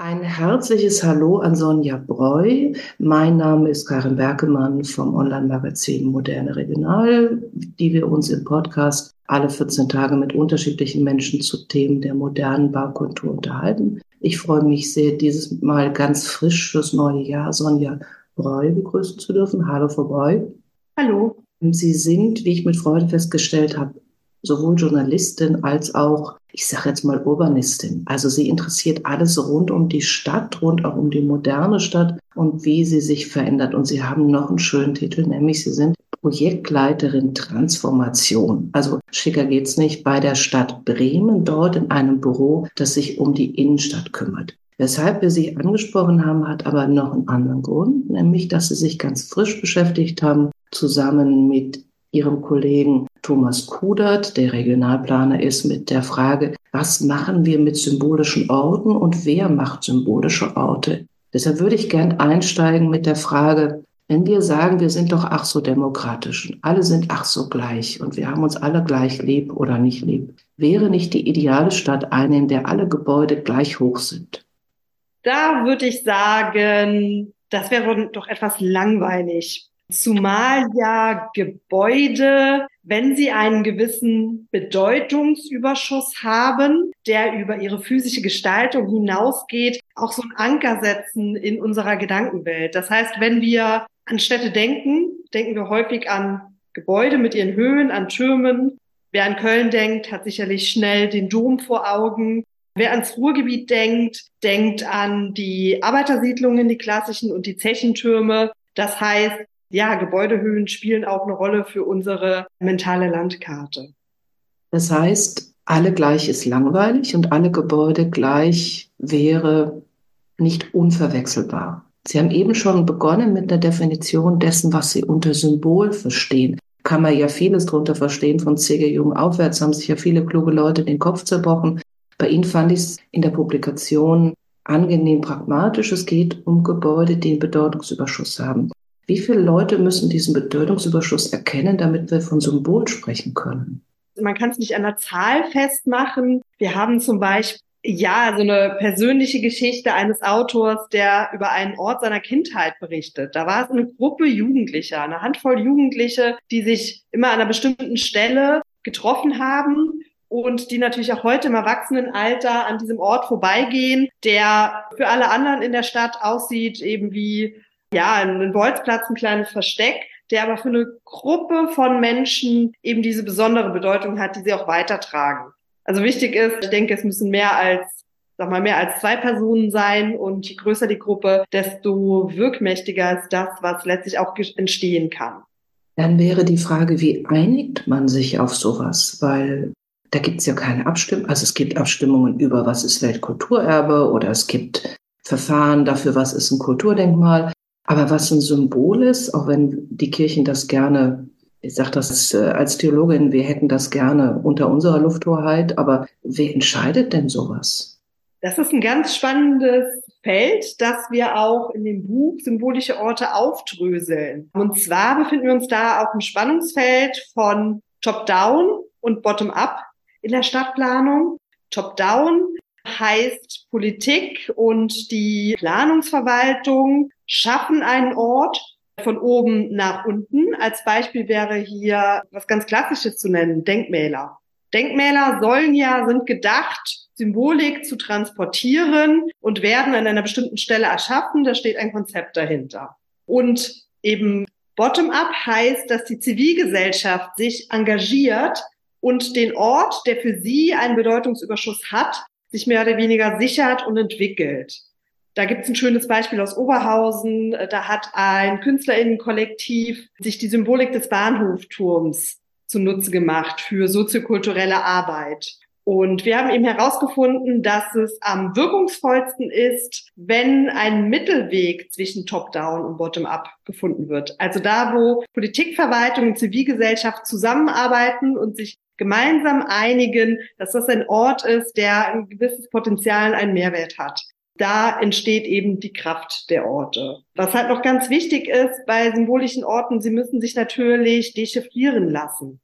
Ein herzliches Hallo an Sonja Breu. Mein Name ist Karin Berkemann vom Online-Magazin Moderne Regional, die wir uns im Podcast alle 14 Tage mit unterschiedlichen Menschen zu Themen der modernen Baukultur unterhalten. Ich freue mich sehr, dieses Mal ganz frisch fürs neue Jahr Sonja Breu begrüßen zu dürfen. Hallo, Frau Breu. Hallo. Sie sind, wie ich mit Freude festgestellt habe, sowohl Journalistin als auch, ich sage jetzt mal Urbanistin. Also sie interessiert alles rund um die Stadt, rund auch um die moderne Stadt und wie sie sich verändert. Und sie haben noch einen schönen Titel, nämlich sie sind Projektleiterin Transformation. Also schicker geht's nicht bei der Stadt Bremen, dort in einem Büro, das sich um die Innenstadt kümmert. Weshalb wir sie angesprochen haben, hat aber noch einen anderen Grund, nämlich dass sie sich ganz frisch beschäftigt haben, zusammen mit ihrem Kollegen Thomas Kudert, der Regionalplaner ist, mit der Frage, was machen wir mit symbolischen Orten und wer macht symbolische Orte? Deshalb würde ich gern einsteigen mit der Frage, wenn wir sagen, wir sind doch ach so demokratisch und alle sind ach so gleich und wir haben uns alle gleich lieb oder nicht lieb, wäre nicht die ideale Stadt eine, in der alle Gebäude gleich hoch sind? Da würde ich sagen, das wäre doch etwas langweilig. Zumal ja Gebäude, wenn sie einen gewissen Bedeutungsüberschuss haben, der über ihre physische Gestaltung hinausgeht, auch so einen Anker setzen in unserer Gedankenwelt. Das heißt, wenn wir an Städte denken, denken wir häufig an Gebäude mit ihren Höhen, an Türmen. Wer an Köln denkt, hat sicherlich schnell den Dom vor Augen. Wer ans Ruhrgebiet denkt, denkt an die Arbeitersiedlungen, die klassischen und die Zechentürme. Das heißt, ja, Gebäudehöhen spielen auch eine Rolle für unsere mentale Landkarte. Das heißt, alle gleich ist langweilig und alle Gebäude gleich wäre nicht unverwechselbar. Sie haben eben schon begonnen mit einer Definition dessen, was Sie unter Symbol verstehen. Kann man ja vieles darunter verstehen. Von C.G. Jung aufwärts haben sich ja viele kluge Leute den Kopf zerbrochen. Bei Ihnen fand ich es in der Publikation angenehm pragmatisch. Es geht um Gebäude, die einen Bedeutungsüberschuss haben. Wie viele Leute müssen diesen Bedeutungsüberschuss erkennen, damit wir von Symbol sprechen können? Man kann es nicht an der Zahl festmachen. Wir haben zum Beispiel ja, so eine persönliche Geschichte eines Autors, der über einen Ort seiner Kindheit berichtet. Da war es eine Gruppe Jugendlicher, eine Handvoll Jugendliche, die sich immer an einer bestimmten Stelle getroffen haben und die natürlich auch heute im Erwachsenenalter an diesem Ort vorbeigehen, der für alle anderen in der Stadt aussieht, eben wie ja, ein Bolzplatz, ein kleines Versteck, der aber für eine Gruppe von Menschen eben diese besondere Bedeutung hat, die sie auch weitertragen. Also wichtig ist, ich denke, es müssen mehr als sag mal, mehr als zwei Personen sein und je größer die Gruppe, desto wirkmächtiger ist das, was letztlich auch entstehen kann. Dann wäre die Frage, wie einigt man sich auf sowas? Weil da gibt es ja keine Abstimmung. Also es gibt Abstimmungen über, was ist Weltkulturerbe oder es gibt Verfahren dafür, was ist ein Kulturdenkmal. Aber was ein Symbol ist, auch wenn die Kirchen das gerne, ich sage das äh, als Theologin, wir hätten das gerne unter unserer Lufthoheit, aber wer entscheidet denn sowas? Das ist ein ganz spannendes Feld, das wir auch in dem Buch Symbolische Orte aufdröseln. Und zwar befinden wir uns da auch im Spannungsfeld von Top-Down und Bottom-Up in der Stadtplanung. Top-Down heißt Politik und die Planungsverwaltung schaffen einen Ort von oben nach unten. Als Beispiel wäre hier was ganz Klassisches zu nennen, Denkmäler. Denkmäler sollen ja, sind gedacht, Symbolik zu transportieren und werden an einer bestimmten Stelle erschaffen. Da steht ein Konzept dahinter. Und eben Bottom-up heißt, dass die Zivilgesellschaft sich engagiert und den Ort, der für sie einen Bedeutungsüberschuss hat, sich mehr oder weniger sichert und entwickelt. Da gibt es ein schönes Beispiel aus Oberhausen. Da hat ein Künstlerinnenkollektiv sich die Symbolik des Bahnhofturms zunutze gemacht für soziokulturelle Arbeit. Und wir haben eben herausgefunden, dass es am wirkungsvollsten ist, wenn ein Mittelweg zwischen Top-Down und Bottom-up gefunden wird. Also da, wo Politikverwaltung und Zivilgesellschaft zusammenarbeiten und sich gemeinsam einigen, dass das ein Ort ist, der ein gewisses Potenzial, einen Mehrwert hat. Da entsteht eben die Kraft der Orte. Was halt noch ganz wichtig ist bei symbolischen Orten, sie müssen sich natürlich dechiffrieren lassen.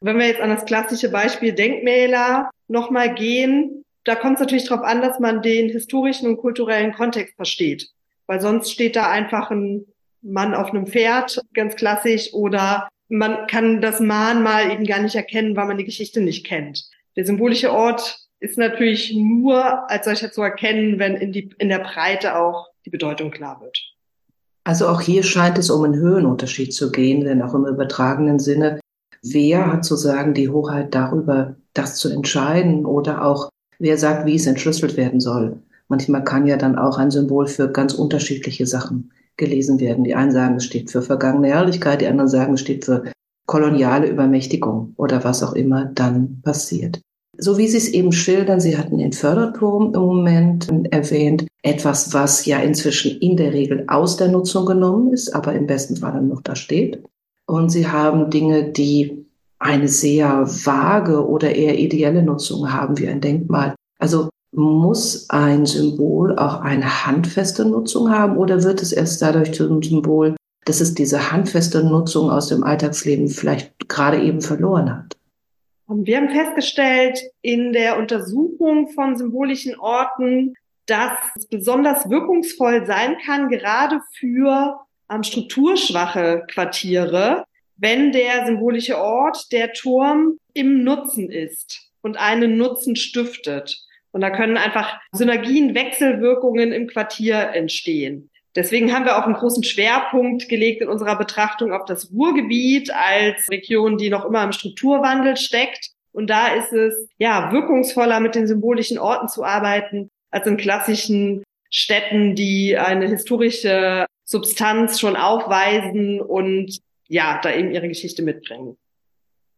Wenn wir jetzt an das klassische Beispiel Denkmäler nochmal gehen, Da kommt es natürlich darauf an, dass man den historischen und kulturellen Kontext versteht. Weil sonst steht da einfach ein Mann auf einem Pferd, ganz klassisch, oder man kann das Mahnmal eben gar nicht erkennen, weil man die Geschichte nicht kennt. Der symbolische Ort ist natürlich nur als solcher zu erkennen, wenn in, die, in der Breite auch die Bedeutung klar wird. Also auch hier scheint es um einen Höhenunterschied zu gehen, denn auch im übertragenen Sinne, wer hat sozusagen die Hoheit darüber, das zu entscheiden oder auch wer sagt, wie es entschlüsselt werden soll. Manchmal kann ja dann auch ein Symbol für ganz unterschiedliche Sachen gelesen werden. Die einen sagen, es steht für vergangene Herrlichkeit, die anderen sagen, es steht für koloniale Übermächtigung oder was auch immer dann passiert. So wie Sie es eben schildern, Sie hatten den Förderturm im Moment erwähnt, etwas, was ja inzwischen in der Regel aus der Nutzung genommen ist, aber im besten Fall noch da steht. Und Sie haben Dinge, die eine sehr vage oder eher ideelle Nutzung haben, wie ein Denkmal. Also muss ein Symbol auch eine handfeste Nutzung haben oder wird es erst dadurch zum Symbol, dass es diese handfeste Nutzung aus dem Alltagsleben vielleicht gerade eben verloren hat? Wir haben festgestellt in der Untersuchung von symbolischen Orten, dass es besonders wirkungsvoll sein kann, gerade für ähm, strukturschwache Quartiere, wenn der symbolische Ort, der Turm im Nutzen ist und einen Nutzen stiftet. Und da können einfach Synergien, Wechselwirkungen im Quartier entstehen. Deswegen haben wir auch einen großen Schwerpunkt gelegt in unserer Betrachtung auf das Ruhrgebiet als Region, die noch immer im Strukturwandel steckt. Und da ist es ja wirkungsvoller, mit den symbolischen Orten zu arbeiten, als in klassischen Städten, die eine historische Substanz schon aufweisen und ja, da eben ihre Geschichte mitbringen.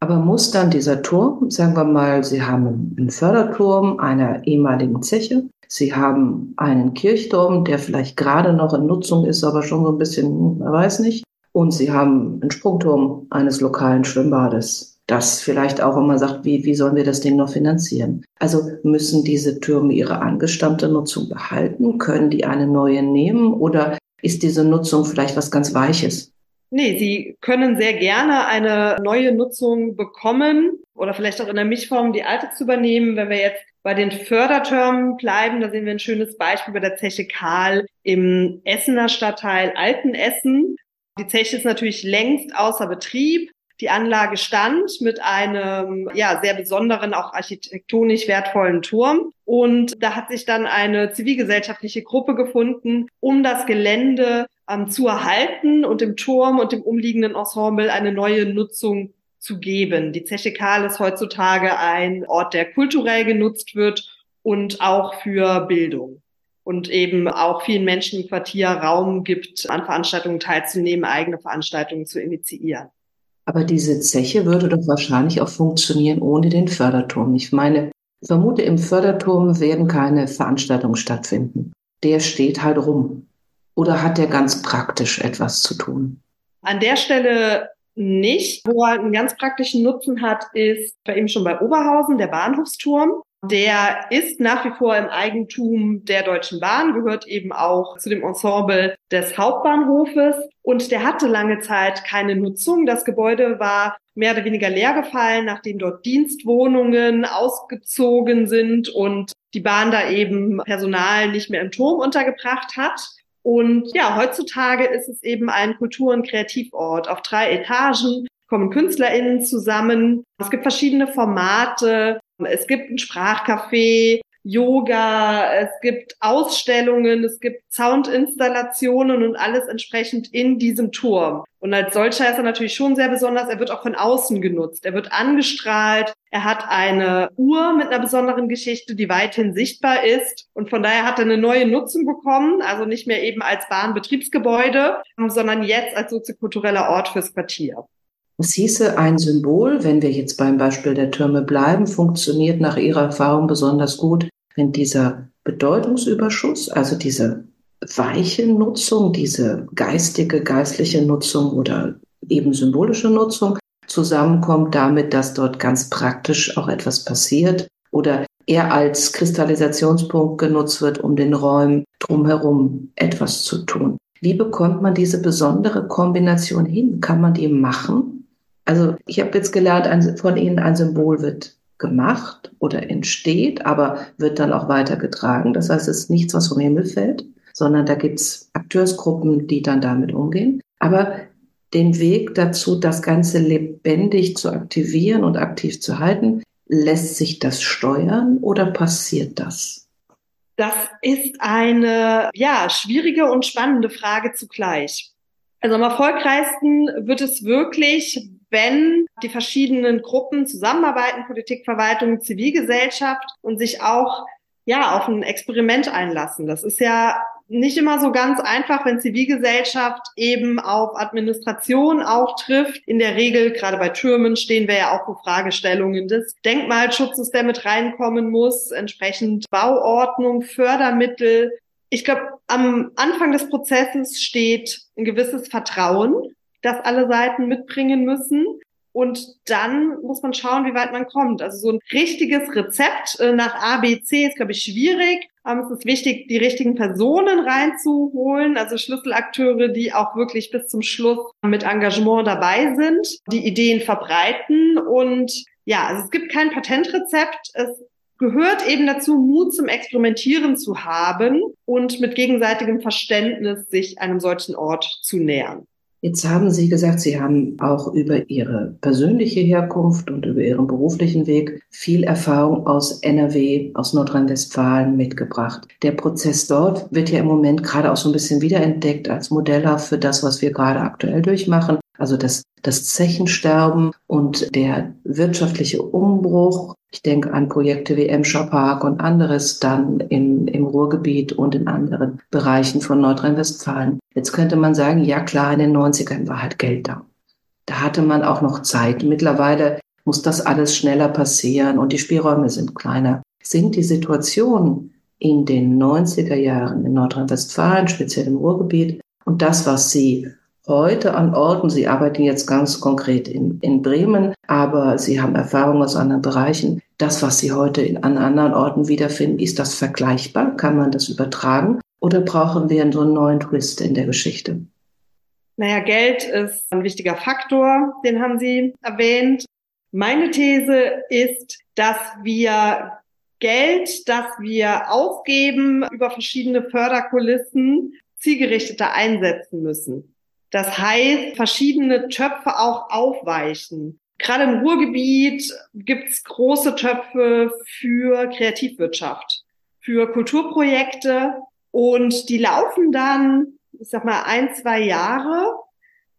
Aber muss dann dieser Turm, sagen wir mal, Sie haben einen Förderturm einer ehemaligen Zeche, Sie haben einen Kirchturm, der vielleicht gerade noch in Nutzung ist, aber schon so ein bisschen, man weiß nicht, und Sie haben einen Sprungturm eines lokalen Schwimmbades, das vielleicht auch immer sagt, wie, wie sollen wir das Ding noch finanzieren? Also müssen diese Türme ihre angestammte Nutzung behalten? Können die eine neue nehmen? Oder ist diese Nutzung vielleicht was ganz Weiches? Nee, Sie können sehr gerne eine neue Nutzung bekommen oder vielleicht auch in der Mischform die alte zu übernehmen. Wenn wir jetzt bei den Fördertürmen bleiben, da sehen wir ein schönes Beispiel bei der Zeche Karl im Essener Stadtteil Altenessen. Die Zeche ist natürlich längst außer Betrieb. Die Anlage stand mit einem ja sehr besonderen, auch architektonisch wertvollen Turm. Und da hat sich dann eine zivilgesellschaftliche Gruppe gefunden, um das Gelände ähm, zu erhalten und dem Turm und dem umliegenden Ensemble eine neue Nutzung zu geben. Die Zeche Karl ist heutzutage ein Ort, der kulturell genutzt wird und auch für Bildung und eben auch vielen Menschen im Quartier Raum gibt, an Veranstaltungen teilzunehmen, eigene Veranstaltungen zu initiieren. Aber diese Zeche würde doch wahrscheinlich auch funktionieren ohne den Förderturm. Ich meine, ich vermute, im Förderturm werden keine Veranstaltungen stattfinden. Der steht halt rum. Oder hat der ganz praktisch etwas zu tun? An der Stelle nicht. Wo er einen ganz praktischen Nutzen hat, ist bei eben schon bei Oberhausen der Bahnhofsturm. Der ist nach wie vor im Eigentum der Deutschen Bahn, gehört eben auch zu dem Ensemble des Hauptbahnhofes und der hatte lange Zeit keine Nutzung. Das Gebäude war mehr oder weniger leer gefallen, nachdem dort Dienstwohnungen ausgezogen sind und die Bahn da eben Personal nicht mehr im Turm untergebracht hat. Und ja, heutzutage ist es eben ein Kultur- und Kreativort. Auf drei Etagen kommen KünstlerInnen zusammen. Es gibt verschiedene Formate. Es gibt ein Sprachcafé, Yoga, es gibt Ausstellungen, es gibt Soundinstallationen und alles entsprechend in diesem Turm. Und als solcher ist er natürlich schon sehr besonders. Er wird auch von außen genutzt. Er wird angestrahlt. Er hat eine Uhr mit einer besonderen Geschichte, die weithin sichtbar ist. Und von daher hat er eine neue Nutzung bekommen. Also nicht mehr eben als Bahnbetriebsgebäude, sondern jetzt als soziokultureller Ort fürs Quartier. Es hieße, ein Symbol, wenn wir jetzt beim Beispiel der Türme bleiben, funktioniert nach Ihrer Erfahrung besonders gut, wenn dieser Bedeutungsüberschuss, also diese weiche Nutzung, diese geistige, geistliche Nutzung oder eben symbolische Nutzung zusammenkommt damit, dass dort ganz praktisch auch etwas passiert oder er als Kristallisationspunkt genutzt wird, um den Räumen drumherum etwas zu tun. Wie bekommt man diese besondere Kombination hin? Kann man die machen? Also ich habe jetzt gelernt, ein, von Ihnen ein Symbol wird gemacht oder entsteht, aber wird dann auch weitergetragen. Das heißt, es ist nichts, was vom Himmel fällt, sondern da gibt's Akteursgruppen, die dann damit umgehen. Aber den Weg dazu, das Ganze lebendig zu aktivieren und aktiv zu halten, lässt sich das steuern oder passiert das? Das ist eine, ja, schwierige und spannende Frage zugleich. Also am erfolgreichsten wird es wirklich, wenn die verschiedenen Gruppen zusammenarbeiten, Politik, Verwaltung, Zivilgesellschaft und sich auch ja auf ein Experiment einlassen. Das ist ja nicht immer so ganz einfach, wenn Zivilgesellschaft eben auf Administration auch trifft. In der Regel, gerade bei Türmen, stehen wir ja auch vor Fragestellungen des Denkmalschutzes, der mit reinkommen muss, entsprechend Bauordnung, Fördermittel. Ich glaube, am Anfang des Prozesses steht ein gewisses Vertrauen, das alle Seiten mitbringen müssen. Und dann muss man schauen, wie weit man kommt. Also so ein richtiges Rezept äh, nach A, B, C ist, glaube ich, schwierig. Es ist wichtig, die richtigen Personen reinzuholen, also Schlüsselakteure, die auch wirklich bis zum Schluss mit Engagement dabei sind, die Ideen verbreiten. Und ja, also es gibt kein Patentrezept. Es gehört eben dazu, Mut zum Experimentieren zu haben und mit gegenseitigem Verständnis sich einem solchen Ort zu nähern. Jetzt haben Sie gesagt, Sie haben auch über Ihre persönliche Herkunft und über Ihren beruflichen Weg viel Erfahrung aus NRW, aus Nordrhein-Westfalen mitgebracht. Der Prozess dort wird ja im Moment gerade auch so ein bisschen wiederentdeckt als Modeller für das, was wir gerade aktuell durchmachen. Also das, das Zechensterben und der wirtschaftliche Umbruch. Ich denke an Projekte wie Emscher Park und anderes dann im, im Ruhrgebiet und in anderen Bereichen von Nordrhein-Westfalen. Jetzt könnte man sagen, ja klar, in den 90ern war halt Geld da. Da hatte man auch noch Zeit. Mittlerweile muss das alles schneller passieren und die Spielräume sind kleiner. Sind die Situationen in den 90er Jahren in Nordrhein-Westfalen, speziell im Ruhrgebiet, und das, was Sie heute an Orten. Sie arbeiten jetzt ganz konkret in, in Bremen, aber Sie haben Erfahrung aus anderen Bereichen. Das, was Sie heute in, an anderen Orten wiederfinden, ist das vergleichbar? Kann man das übertragen? Oder brauchen wir so einen neuen Twist in der Geschichte? Naja, Geld ist ein wichtiger Faktor, den haben Sie erwähnt. Meine These ist, dass wir Geld, das wir ausgeben über verschiedene Förderkulissen, zielgerichteter einsetzen müssen. Das heißt, verschiedene Töpfe auch aufweichen. Gerade im Ruhrgebiet gibt's große Töpfe für Kreativwirtschaft, für Kulturprojekte und die laufen dann, ich sag mal, ein, zwei Jahre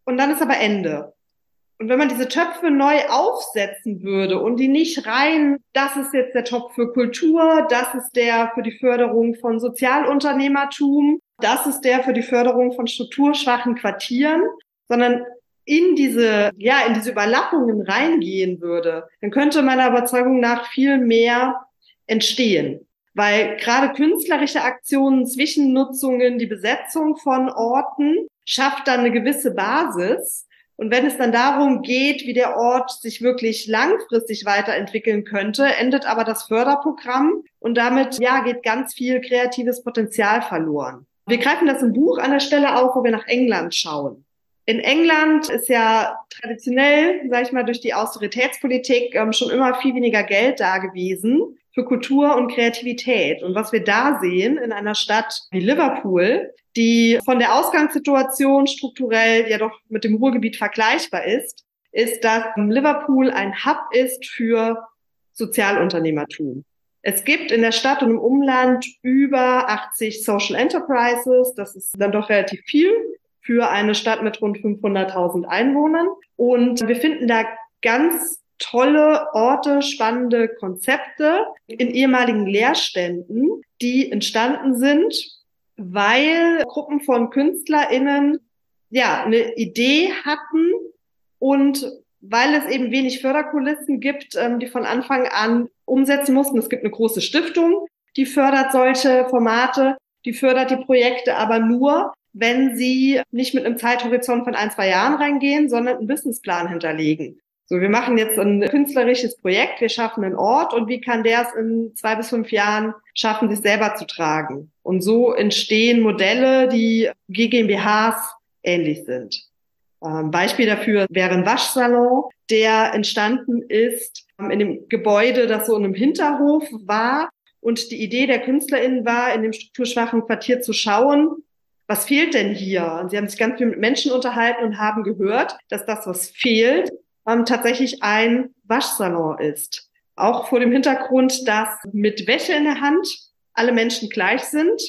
und dann ist aber Ende. Und wenn man diese Töpfe neu aufsetzen würde und die nicht rein, das ist jetzt der Topf für Kultur, das ist der für die Förderung von Sozialunternehmertum, das ist der für die Förderung von strukturschwachen Quartieren, sondern in diese, ja, in diese Überlappungen reingehen würde, dann könnte meiner Überzeugung nach viel mehr entstehen. Weil gerade künstlerische Aktionen, Zwischennutzungen, die Besetzung von Orten schafft dann eine gewisse Basis. Und wenn es dann darum geht, wie der Ort sich wirklich langfristig weiterentwickeln könnte, endet aber das Förderprogramm und damit, ja, geht ganz viel kreatives Potenzial verloren. Wir greifen das im Buch an der Stelle auf, wo wir nach England schauen. In England ist ja traditionell, sage ich mal, durch die Austeritätspolitik ähm, schon immer viel weniger Geld da gewesen für Kultur und Kreativität. Und was wir da sehen in einer Stadt wie Liverpool, die von der Ausgangssituation strukturell ja doch mit dem Ruhrgebiet vergleichbar ist, ist, dass Liverpool ein Hub ist für Sozialunternehmertum. Es gibt in der Stadt und im Umland über 80 Social Enterprises. Das ist dann doch relativ viel für eine Stadt mit rund 500.000 Einwohnern. Und wir finden da ganz tolle Orte, spannende Konzepte in ehemaligen Leerständen, die entstanden sind, weil Gruppen von KünstlerInnen ja eine Idee hatten und weil es eben wenig Förderkulissen gibt, ähm, die von Anfang an umsetzen mussten. Es gibt eine große Stiftung, die fördert solche Formate, die fördert die Projekte aber nur, wenn sie nicht mit einem Zeithorizont von ein, zwei Jahren reingehen, sondern einen Businessplan hinterlegen. So, wir machen jetzt ein künstlerisches Projekt, wir schaffen einen Ort und wie kann der es in zwei bis fünf Jahren schaffen, sich selber zu tragen? Und so entstehen Modelle, die GmbHs ähnlich sind. Ähm, Beispiel dafür wäre ein Waschsalon, der entstanden ist ähm, in dem Gebäude, das so in einem Hinterhof war. Und die Idee der KünstlerInnen war, in dem strukturschwachen Quartier zu schauen, was fehlt denn hier? Und sie haben sich ganz viel mit Menschen unterhalten und haben gehört, dass das, was fehlt, ähm, tatsächlich ein Waschsalon ist. Auch vor dem Hintergrund, dass mit Wäsche in der Hand alle Menschen gleich sind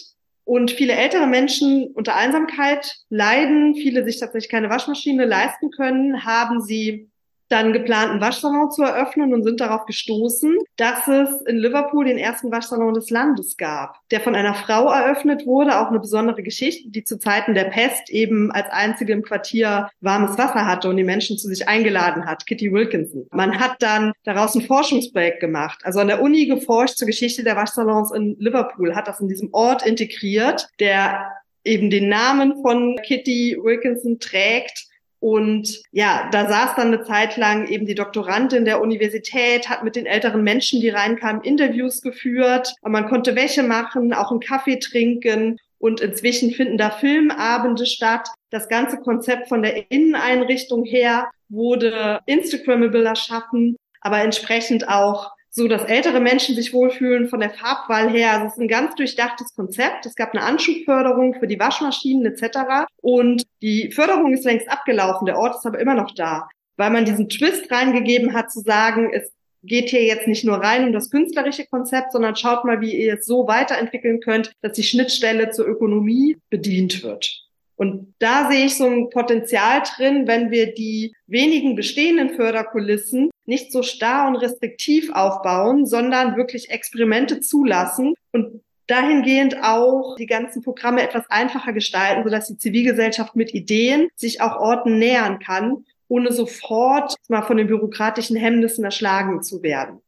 und viele ältere Menschen unter Einsamkeit leiden, viele sich tatsächlich keine Waschmaschine leisten können, haben sie dann geplanten Waschsalon zu eröffnen und sind darauf gestoßen, dass es in Liverpool den ersten Waschsalon des Landes gab, der von einer Frau eröffnet wurde, auch eine besondere Geschichte, die zu Zeiten der Pest eben als einzige im Quartier warmes Wasser hatte und die Menschen zu sich eingeladen hat, Kitty Wilkinson. Man hat dann daraus ein Forschungsprojekt gemacht, also an der Uni geforscht zur Geschichte der Waschsalons in Liverpool, hat das in diesem Ort integriert, der eben den Namen von Kitty Wilkinson trägt und ja, da saß dann eine Zeit lang eben die Doktorandin der Universität, hat mit den älteren Menschen, die reinkamen, Interviews geführt. Und man konnte Wäsche machen, auch einen Kaffee trinken. Und inzwischen finden da Filmabende statt. Das ganze Konzept von der Inneneinrichtung her wurde Instagrammable erschaffen, aber entsprechend auch so dass ältere Menschen sich wohlfühlen von der Farbwahl her. Also es ist ein ganz durchdachtes Konzept. Es gab eine Anschubförderung für die Waschmaschinen etc. Und die Förderung ist längst abgelaufen. Der Ort ist aber immer noch da, weil man diesen Twist reingegeben hat, zu sagen, es geht hier jetzt nicht nur rein um das künstlerische Konzept, sondern schaut mal, wie ihr es so weiterentwickeln könnt, dass die Schnittstelle zur Ökonomie bedient wird. Und da sehe ich so ein Potenzial drin, wenn wir die wenigen bestehenden Förderkulissen nicht so starr und restriktiv aufbauen, sondern wirklich Experimente zulassen und dahingehend auch die ganzen Programme etwas einfacher gestalten, sodass die Zivilgesellschaft mit Ideen sich auch Orten nähern kann, ohne sofort mal von den bürokratischen Hemmnissen erschlagen zu werden.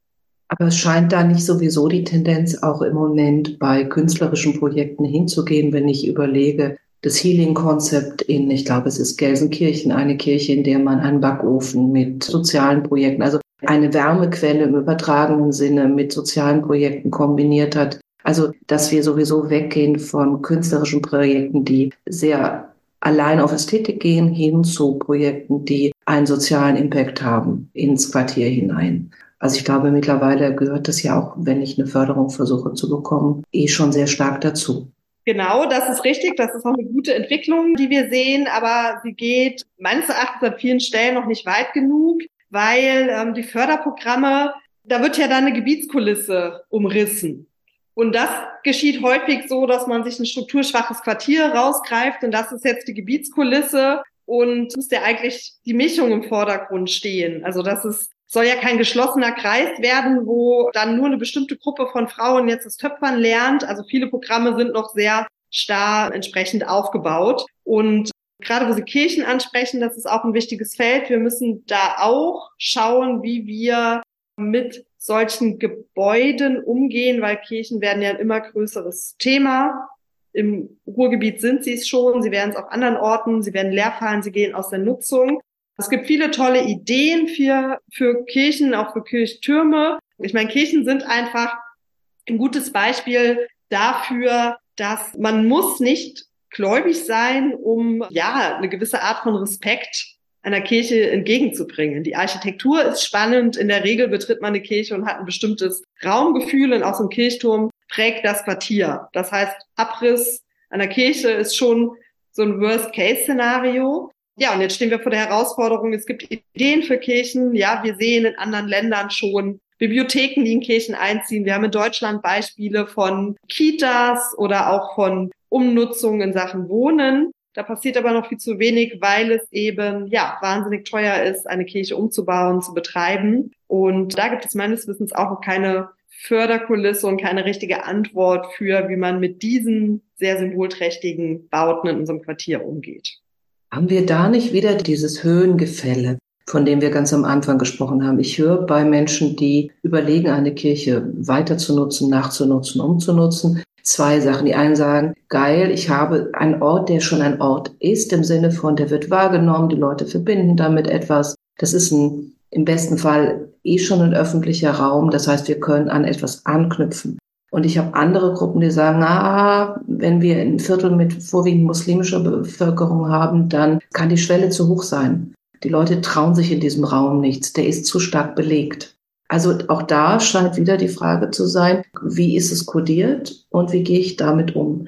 Aber es scheint da nicht sowieso die Tendenz auch im Moment bei künstlerischen Projekten hinzugehen, wenn ich überlege, das Healing-Konzept in, ich glaube, es ist Gelsenkirchen, eine Kirche, in der man einen Backofen mit sozialen Projekten, also eine Wärmequelle im übertragenen Sinne mit sozialen Projekten kombiniert hat. Also, dass wir sowieso weggehen von künstlerischen Projekten, die sehr allein auf Ästhetik gehen, hin zu Projekten, die einen sozialen Impact haben ins Quartier hinein. Also ich glaube, mittlerweile gehört das ja auch, wenn ich eine Förderung versuche zu bekommen, eh schon sehr stark dazu. Genau, das ist richtig. Das ist auch eine gute Entwicklung, die wir sehen, aber sie geht meines Erachtens an vielen Stellen noch nicht weit genug, weil ähm, die Förderprogramme, da wird ja dann eine Gebietskulisse umrissen. Und das geschieht häufig so, dass man sich ein strukturschwaches Quartier rausgreift und das ist jetzt die Gebietskulisse und muss ja eigentlich die Mischung im Vordergrund stehen. Also das ist soll ja kein geschlossener Kreis werden, wo dann nur eine bestimmte Gruppe von Frauen jetzt das Töpfern lernt. Also viele Programme sind noch sehr starr entsprechend aufgebaut. Und gerade wo Sie Kirchen ansprechen, das ist auch ein wichtiges Feld. Wir müssen da auch schauen, wie wir mit solchen Gebäuden umgehen, weil Kirchen werden ja ein immer größeres Thema. Im Ruhrgebiet sind sie es schon, sie werden es auf anderen Orten, sie werden leer fallen, sie gehen aus der Nutzung. Es gibt viele tolle Ideen für, für Kirchen, auch für Kirchtürme. Ich meine, Kirchen sind einfach ein gutes Beispiel dafür, dass man muss nicht gläubig sein, um ja eine gewisse Art von Respekt einer Kirche entgegenzubringen. Die Architektur ist spannend. In der Regel betritt man eine Kirche und hat ein bestimmtes Raumgefühl und aus dem Kirchturm prägt das Quartier. Das heißt, Abriss einer Kirche ist schon so ein Worst-Case-Szenario. Ja, und jetzt stehen wir vor der Herausforderung, es gibt Ideen für Kirchen. Ja, wir sehen in anderen Ländern schon Bibliotheken, die in Kirchen einziehen. Wir haben in Deutschland Beispiele von Kitas oder auch von Umnutzung in Sachen Wohnen. Da passiert aber noch viel zu wenig, weil es eben, ja, wahnsinnig teuer ist, eine Kirche umzubauen, zu betreiben. Und da gibt es meines Wissens auch noch keine Förderkulisse und keine richtige Antwort für, wie man mit diesen sehr symbolträchtigen Bauten in unserem Quartier umgeht. Haben wir da nicht wieder dieses Höhengefälle, von dem wir ganz am Anfang gesprochen haben? Ich höre bei Menschen, die überlegen, eine Kirche weiter zu nutzen, nachzunutzen, umzunutzen, zwei Sachen. Die einen sagen, geil, ich habe einen Ort, der schon ein Ort ist, im Sinne von, der wird wahrgenommen, die Leute verbinden damit etwas. Das ist ein, im besten Fall eh schon ein öffentlicher Raum. Das heißt, wir können an etwas anknüpfen. Und ich habe andere Gruppen, die sagen, ah, wenn wir ein Viertel mit vorwiegend muslimischer Bevölkerung haben, dann kann die Schwelle zu hoch sein. die Leute trauen sich in diesem Raum nichts, der ist zu stark belegt. Also auch da scheint wieder die Frage zu sein, wie ist es kodiert und wie gehe ich damit um?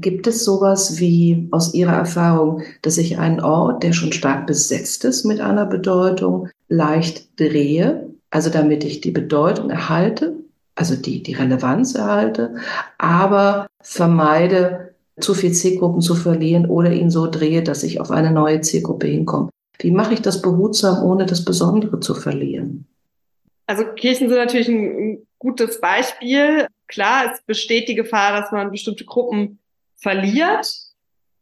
Gibt es sowas wie aus Ihrer Erfahrung, dass ich einen Ort, der schon stark besetzt ist mit einer Bedeutung, leicht drehe, also damit ich die Bedeutung erhalte, also die, die Relevanz erhalte, aber vermeide, zu viel Zielgruppen zu verlieren oder ihn so drehe, dass ich auf eine neue Zielgruppe hinkomme. Wie mache ich das behutsam, ohne das Besondere zu verlieren? Also Kirchen sind natürlich ein, gutes Beispiel. Klar, es besteht die Gefahr, dass man bestimmte Gruppen verliert.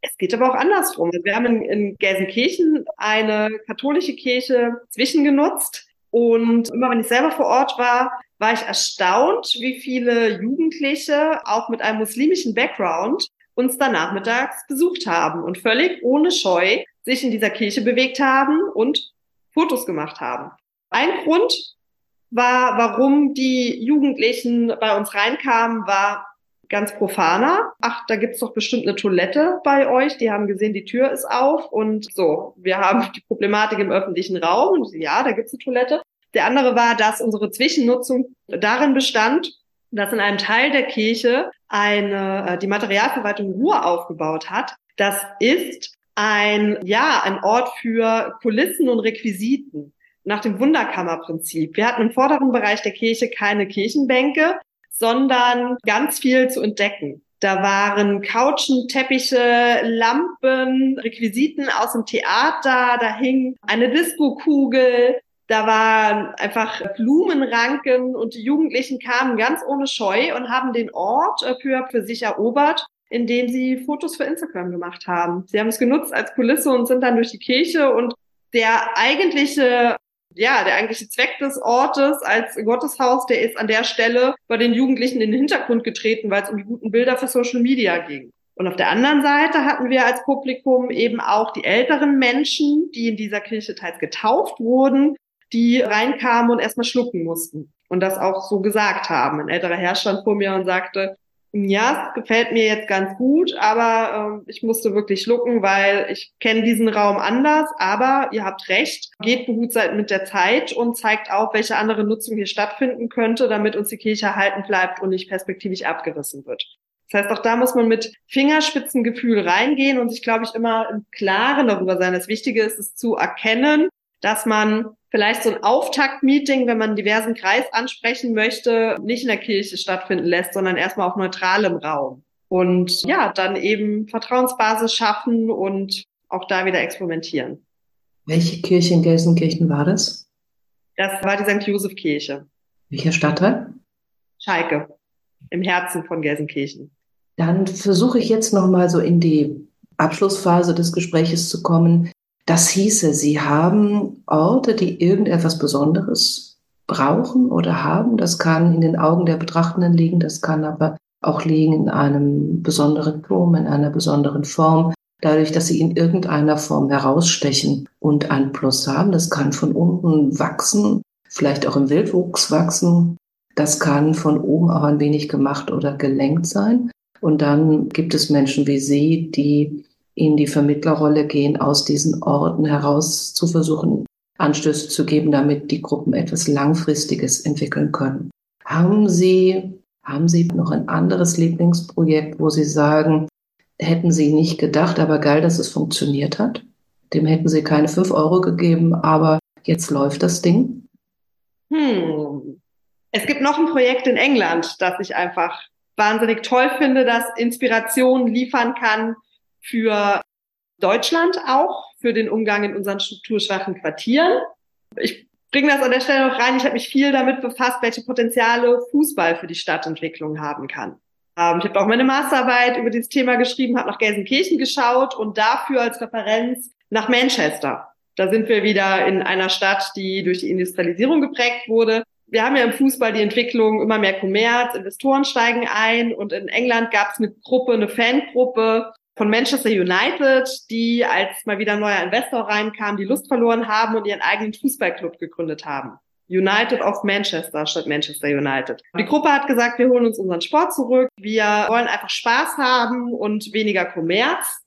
Es geht aber auch andersrum. Wir haben in, in Gelsenkirchen eine katholische Kirche zwischengenutzt. Und immer wenn ich selber vor Ort war, war ich erstaunt, wie viele Jugendliche auch mit einem muslimischen Background uns da nachmittags besucht haben und völlig ohne Scheu sich in dieser Kirche bewegt haben und Fotos gemacht haben. Ein Grund war, warum die Jugendlichen bei uns reinkamen, war ganz profaner. Ach, da gibt's doch bestimmt eine Toilette bei euch. Die haben gesehen, die Tür ist auf und so. Wir haben die Problematik im öffentlichen Raum. Und ja, da gibt's eine Toilette. Der andere war, dass unsere Zwischennutzung darin bestand, dass in einem Teil der Kirche eine, äh, die Materialverwaltung Ruhe aufgebaut hat. Das ist ein, ja, ein Ort für Kulissen und Requisiten nach dem Wunderkammerprinzip. Wir hatten im vorderen Bereich der Kirche keine Kirchenbänke, sondern ganz viel zu entdecken. Da waren Couchen, Teppiche, Lampen, Requisiten aus dem Theater, da hing eine Disco-Kugel, da waren einfach Blumenranken und die Jugendlichen kamen ganz ohne Scheu und haben den Ort für, für sich erobert, indem sie Fotos für Instagram gemacht haben. Sie haben es genutzt als Kulisse und sind dann durch die Kirche und der eigentliche ja, der eigentliche Zweck des Ortes als Gotteshaus, der ist an der Stelle bei den Jugendlichen in den Hintergrund getreten, weil es um die guten Bilder für Social Media ging. Und auf der anderen Seite hatten wir als Publikum eben auch die älteren Menschen, die in dieser Kirche teils getauft wurden, die reinkamen und erstmal schlucken mussten und das auch so gesagt haben. Ein älterer Herr stand vor mir und sagte, ja, es gefällt mir jetzt ganz gut, aber äh, ich musste wirklich schlucken, weil ich kenne diesen Raum anders. Aber ihr habt recht, geht behutsam mit der Zeit und zeigt auch, welche andere Nutzung hier stattfinden könnte, damit uns die Kirche erhalten bleibt und nicht perspektivisch abgerissen wird. Das heißt, auch da muss man mit Fingerspitzengefühl reingehen und sich, glaube ich, immer im Klaren darüber sein. Das Wichtige ist es zu erkennen, dass man vielleicht so ein Auftaktmeeting, wenn man einen diversen Kreis ansprechen möchte, nicht in der Kirche stattfinden lässt, sondern erstmal auf neutralem Raum. Und ja, dann eben Vertrauensbasis schaffen und auch da wieder experimentieren. Welche Kirche in Gelsenkirchen war das? Das war die St. Josef Kirche. Welcher Stadtteil? Schalke, im Herzen von Gelsenkirchen. Dann versuche ich jetzt nochmal so in die Abschlussphase des Gespräches zu kommen. Das hieße, sie haben Orte, die irgendetwas Besonderes brauchen oder haben. Das kann in den Augen der Betrachtenden liegen, das kann aber auch liegen in einem besonderen Turm, in einer besonderen Form, dadurch, dass sie in irgendeiner Form herausstechen und ein Plus haben. Das kann von unten wachsen, vielleicht auch im Wildwuchs wachsen. Das kann von oben auch ein wenig gemacht oder gelenkt sein. Und dann gibt es Menschen wie Sie, die in die Vermittlerrolle gehen, aus diesen Orten heraus zu versuchen, Anstöße zu geben, damit die Gruppen etwas Langfristiges entwickeln können. Haben Sie, haben Sie noch ein anderes Lieblingsprojekt, wo Sie sagen, hätten Sie nicht gedacht, aber geil, dass es funktioniert hat? Dem hätten Sie keine fünf Euro gegeben, aber jetzt läuft das Ding? Hm. Es gibt noch ein Projekt in England, das ich einfach wahnsinnig toll finde, das Inspiration liefern kann für Deutschland auch, für den Umgang in unseren strukturschwachen Quartieren. Ich bringe das an der Stelle noch rein. Ich habe mich viel damit befasst, welche Potenziale Fußball für die Stadtentwicklung haben kann. Ähm, ich habe auch meine Masterarbeit über dieses Thema geschrieben, habe nach Gelsenkirchen geschaut und dafür als Referenz nach Manchester. Da sind wir wieder in einer Stadt, die durch die Industrialisierung geprägt wurde. Wir haben ja im Fußball die Entwicklung immer mehr Kommerz, Investoren steigen ein und in England gab es eine Gruppe, eine Fangruppe, von Manchester United, die als mal wieder ein neuer Investor reinkam, die Lust verloren haben und ihren eigenen Fußballclub gegründet haben. United of Manchester statt Manchester United. Die Gruppe hat gesagt, wir holen uns unseren Sport zurück. Wir wollen einfach Spaß haben und weniger Kommerz.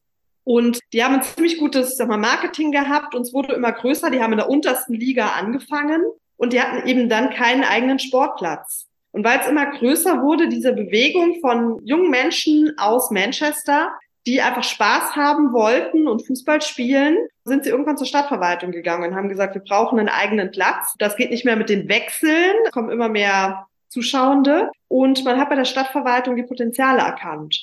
Und die haben ein ziemlich gutes sag mal, Marketing gehabt. Uns wurde immer größer. Die haben in der untersten Liga angefangen und die hatten eben dann keinen eigenen Sportplatz. Und weil es immer größer wurde, diese Bewegung von jungen Menschen aus Manchester, die einfach Spaß haben wollten und Fußball spielen, sind sie irgendwann zur Stadtverwaltung gegangen und haben gesagt, wir brauchen einen eigenen Platz. Das geht nicht mehr mit den Wechseln, es kommen immer mehr Zuschauende. Und man hat bei der Stadtverwaltung die Potenziale erkannt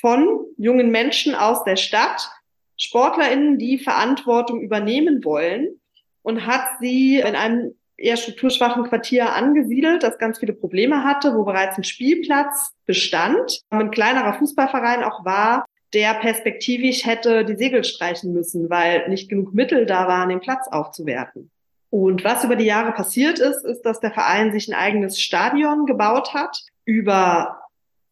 von jungen Menschen aus der Stadt, SportlerInnen, die Verantwortung übernehmen wollen und hat sie in einem eher strukturschwachen Quartier angesiedelt, das ganz viele Probleme hatte, wo bereits ein Spielplatz bestand, ein kleinerer Fußballverein auch war, der perspektivisch hätte die Segel streichen müssen, weil nicht genug Mittel da waren, den Platz aufzuwerten. Und was über die Jahre passiert ist, ist, dass der Verein sich ein eigenes Stadion gebaut hat über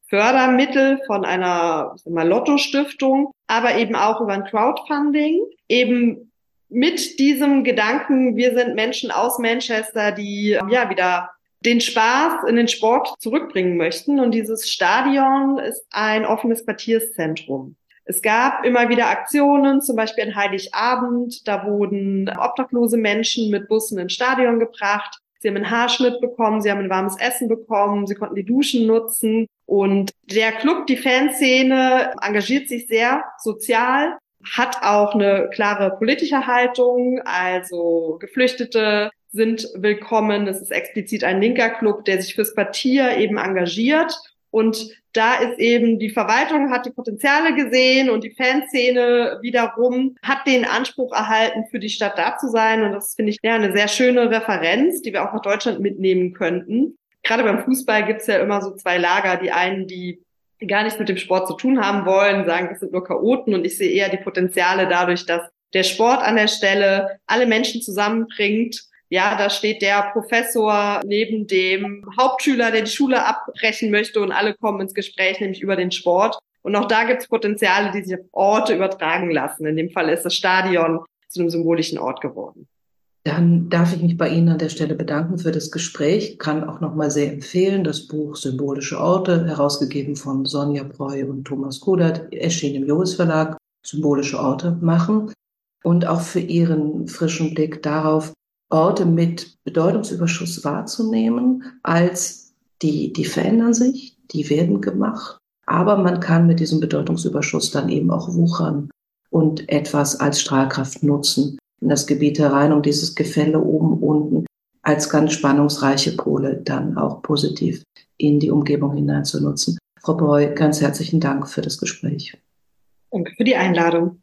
Fördermittel von einer Lotto-Stiftung, aber eben auch über ein Crowdfunding, eben mit diesem Gedanken, wir sind Menschen aus Manchester, die ja wieder den Spaß in den Sport zurückbringen möchten. Und dieses Stadion ist ein offenes Quartierszentrum. Es gab immer wieder Aktionen, zum Beispiel an Heiligabend. Da wurden obdachlose Menschen mit Bussen ins Stadion gebracht. Sie haben einen Haarschnitt bekommen, sie haben ein warmes Essen bekommen, sie konnten die Duschen nutzen. Und der Club, die Fanszene, engagiert sich sehr sozial, hat auch eine klare politische Haltung, also Geflüchtete sind willkommen. Es ist explizit ein linker Club, der sich fürs Quartier eben engagiert. Und da ist eben die Verwaltung hat die Potenziale gesehen und die Fanszene wiederum hat den Anspruch erhalten, für die Stadt da zu sein. Und das finde ich ja eine sehr schöne Referenz, die wir auch nach Deutschland mitnehmen könnten. Gerade beim Fußball gibt es ja immer so zwei Lager. Die einen, die gar nichts mit dem Sport zu tun haben wollen, sagen, das sind nur Chaoten. Und ich sehe eher die Potenziale dadurch, dass der Sport an der Stelle alle Menschen zusammenbringt ja, da steht der Professor neben dem Hauptschüler, der die Schule abbrechen möchte und alle kommen ins Gespräch, nämlich über den Sport. Und auch da gibt es Potenziale, die sich auf Orte übertragen lassen. In dem Fall ist das Stadion zu einem symbolischen Ort geworden. Dann darf ich mich bei Ihnen an der Stelle bedanken für das Gespräch. Kann auch nochmal sehr empfehlen, das Buch Symbolische Orte, herausgegeben von Sonja Breu und Thomas Kudert, erschien im Joris Verlag, Symbolische Orte machen. Und auch für Ihren frischen Blick darauf, Orte mit Bedeutungsüberschuss wahrzunehmen, als die, die verändern sich, die werden gemacht, aber man kann mit diesem Bedeutungsüberschuss dann eben auch wuchern und etwas als Strahlkraft nutzen in das Gebiet herein, um dieses Gefälle oben, unten als ganz spannungsreiche Pole dann auch positiv in die Umgebung hinein zu nutzen. Frau Boy, ganz herzlichen Dank für das Gespräch. Danke für die Einladung.